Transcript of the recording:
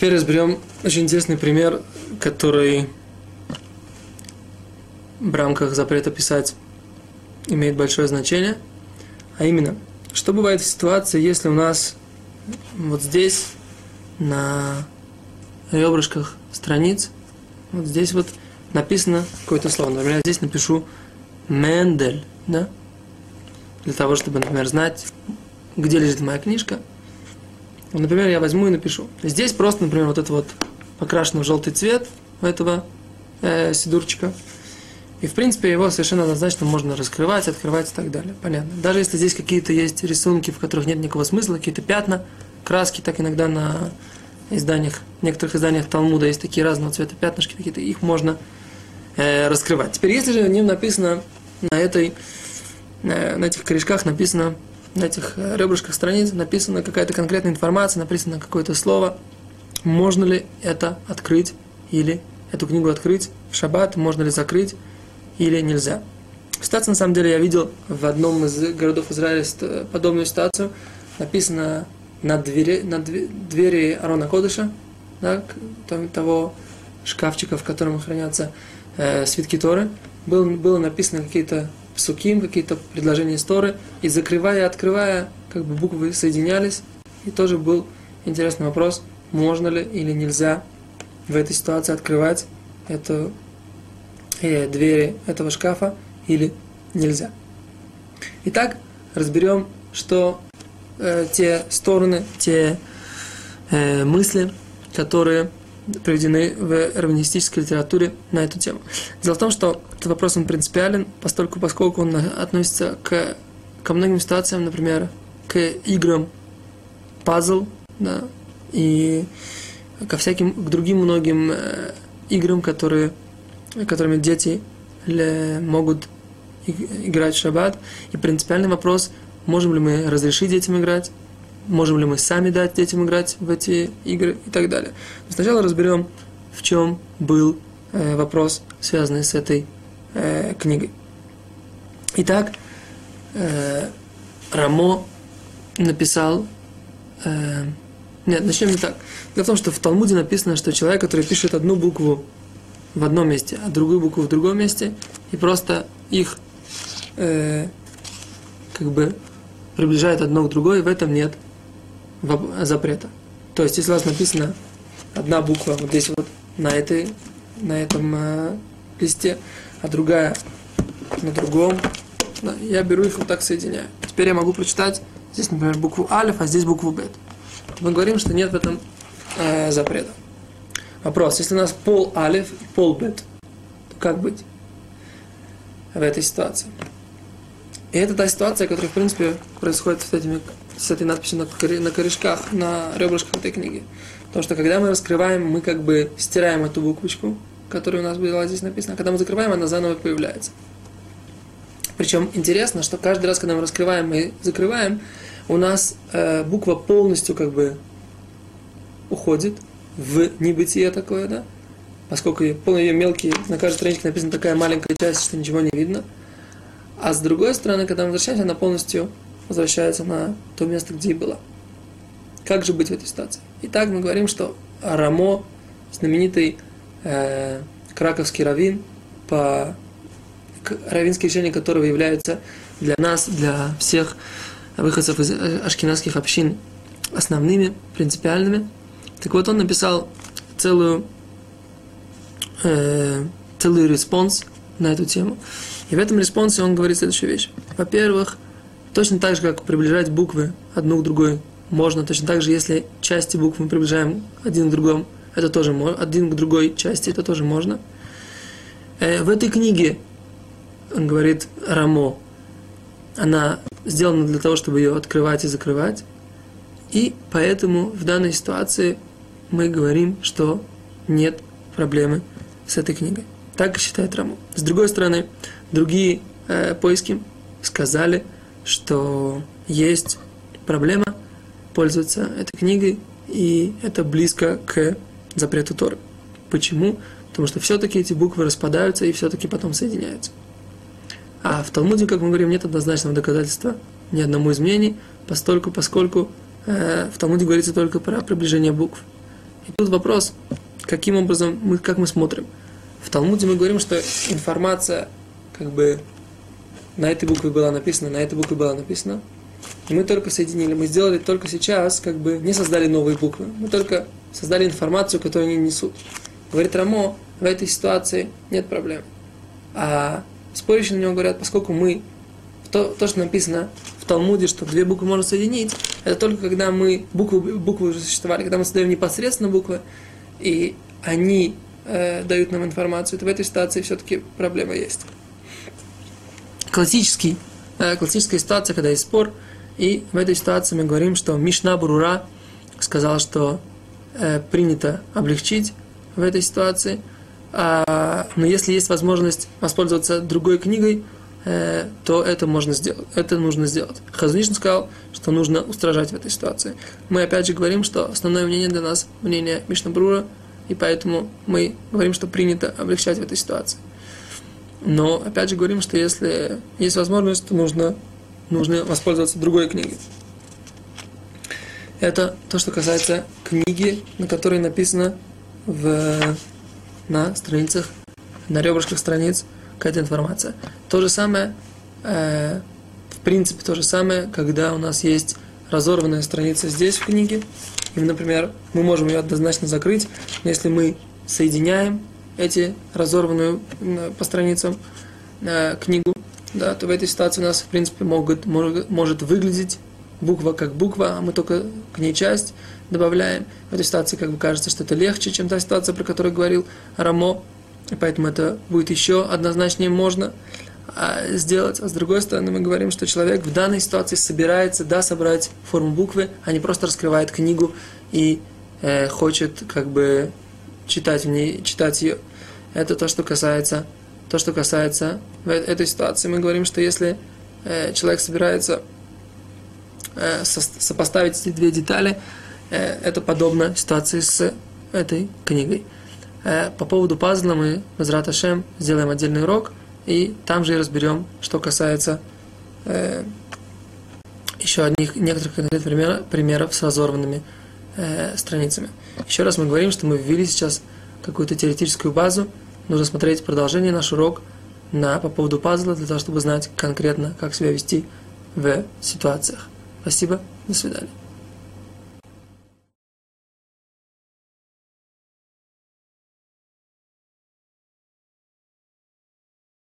Теперь разберем очень интересный пример, который в рамках запрета писать имеет большое значение. А именно, что бывает в ситуации, если у нас вот здесь на ребрышках страниц, вот здесь вот написано какое-то слово. Например, я здесь напишу Мендель, да? Для того, чтобы, например, знать, где лежит моя книжка. Например, я возьму и напишу. Здесь просто, например, вот это вот покрашено в желтый цвет у этого э, сидурчика. И, в принципе, его совершенно однозначно можно раскрывать, открывать и так далее. Понятно. Даже если здесь какие-то есть рисунки, в которых нет никакого смысла, какие-то пятна, краски, так иногда на изданиях, в некоторых изданиях Талмуда есть такие разного цвета пятнышки, какие-то, их можно э, раскрывать. Теперь, если же в нем написано на этой, э, на этих корешках написано, на этих э, ребрышках страниц написана какая-то конкретная информация, написано какое-то слово, можно ли это открыть или эту книгу открыть в шаббат, можно ли закрыть или нельзя. Ситуация, на самом деле, я видел в одном из городов Израиля подобную ситуацию. Написано на двери, на двери Арона Кодыша, да, того шкафчика, в котором хранятся э, свитки Торы, был, было написано какие-то псуким, какие-то предложения из и закрывая и открывая, как бы буквы соединялись, и тоже был интересный вопрос, можно ли или нельзя в этой ситуации открывать эту, э, двери этого шкафа или нельзя. Итак, разберем, что э, те стороны, те э, мысли, которые приведены в раввинистической литературе на эту тему. Дело в том, что этот вопрос он принципиален, поскольку, поскольку он относится к, ко многим ситуациям, например, к играм пазл, да, и ко всяким, к другим многим э, играм, которые, которыми дети могут играть в шаббат. И принципиальный вопрос, можем ли мы разрешить детям играть, можем ли мы сами дать детям играть в эти игры и так далее. Но сначала разберем, в чем был э, вопрос, связанный с этой э, книгой. Итак, э, Рамо написал... Э, нет, начнем не так. Дело в том, что в Талмуде написано, что человек, который пишет одну букву в одном месте, а другую букву в другом месте, и просто их э, как бы приближает одно к другой, в этом нет запрета. То есть, если у вас написано одна буква вот здесь вот на этой, на этом э, листе, а другая на другом, да, я беру их вот так соединяю. Теперь я могу прочитать здесь, например, букву алиф, а здесь букву бет. Мы говорим, что нет в этом э, запрета. Вопрос, если у нас пол алиф и пол бет, то как быть в этой ситуации? И это та ситуация, которая, в принципе, происходит с, этими, с этой надписью на, корешках, на ребрышках этой книги. Потому что когда мы раскрываем, мы как бы стираем эту буквочку, которая у нас была здесь написана. А когда мы закрываем, она заново появляется. Причем интересно, что каждый раз, когда мы раскрываем и закрываем, у нас э, буква полностью как бы уходит в небытие такое, да? Поскольку ее, ее мелкие, на каждой страничке написана такая маленькая часть, что ничего не видно – а с другой стороны, когда мы возвращаемся, она полностью возвращается на то место, где и была. Как же быть в этой ситуации? Итак, мы говорим, что Рамо, знаменитый э, краковский раввин, по раввинские решения которого являются для нас, для всех выходцев из э, ашкенадских общин основными, принципиальными. Так вот, он написал целую, э, целый response на эту тему. И в этом response е он говорит следующую вещь. Во-первых, точно так же, как приближать буквы одну к другой можно, точно так же, если части букв мы приближаем один к другому, это тоже можно, один к другой части, это тоже можно. Э, в этой книге, говорит, Рамо, она сделана для того, чтобы ее открывать и закрывать. И поэтому в данной ситуации мы говорим, что нет проблемы с этой книгой. Так считает Раму. С другой стороны, другие э, поиски сказали, что есть проблема пользоваться этой книгой, и это близко к запрету Торы. Почему? Потому что все-таки эти буквы распадаются и все-таки потом соединяются. А в Талмуде, как мы говорим, нет однозначного доказательства ни одному из мнений, постольку, поскольку э, в Талмуде говорится только про приближение букв. И тут вопрос, каким образом мы, как мы смотрим. В Талмуде мы говорим, что информация как бы на этой букве была написана, на этой букве была написана. И мы только соединили, мы сделали только сейчас, как бы не создали новые буквы. Мы только создали информацию, которую они несут. Говорит Рамо, в этой ситуации нет проблем. А спорящие на него говорят, поскольку мы, то, то, что написано в Талмуде, что две буквы можно соединить, это только когда мы, буквы, буквы уже существовали, когда мы создаем непосредственно буквы, и они э, дают нам информацию, то в этой ситуации все-таки проблема есть. Классический, э, классическая ситуация, когда есть спор, и в этой ситуации мы говорим, что Мишна Брура сказал, что э, принято облегчить в этой ситуации, а, но если есть возможность воспользоваться другой книгой, э, то это можно сделать, это нужно сделать. Хазнишин сказал, что нужно устражать в этой ситуации. Мы опять же говорим, что основное мнение для нас мнение Мишна Брура, и поэтому мы говорим, что принято облегчать в этой ситуации. Но опять же говорим, что если есть возможность, то нужно, нужно воспользоваться другой книгой. Это то, что касается книги, на которой написано в, на страницах, на ребрышках страниц какая-то информация. То же самое, э, в принципе, то же самое, когда у нас есть разорванная страница здесь в книге, и, например, мы можем ее однозначно закрыть, если мы соединяем эти разорванную по страницам э, книгу, да, то в этой ситуации у нас, в принципе, могут, может, может выглядеть буква как буква, а мы только к ней часть добавляем. В этой ситуации как бы кажется, что это легче, чем та ситуация, про которую говорил Рамо, и поэтому это будет еще однозначнее можно а, сделать. А с другой стороны, мы говорим, что человек в данной ситуации собирается, да, собрать форму буквы, а не просто раскрывает книгу и э, хочет как бы читать в ней, читать ее. Это то, что касается, то, что касается этой ситуации. Мы говорим, что если э, человек собирается э, со, сопоставить эти две детали, э, это подобно ситуации с этой книгой. Э, по поводу пазла мы, Возврат Ашем, сделаем отдельный урок, и там же и разберем, что касается э, еще одних некоторых примеров, примеров с разорванными э, страницами. Еще раз мы говорим, что мы ввели сейчас какую-то теоретическую базу, нужно смотреть продолжение наш урок на, по поводу пазла, для того, чтобы знать конкретно, как себя вести в ситуациях. Спасибо, до свидания.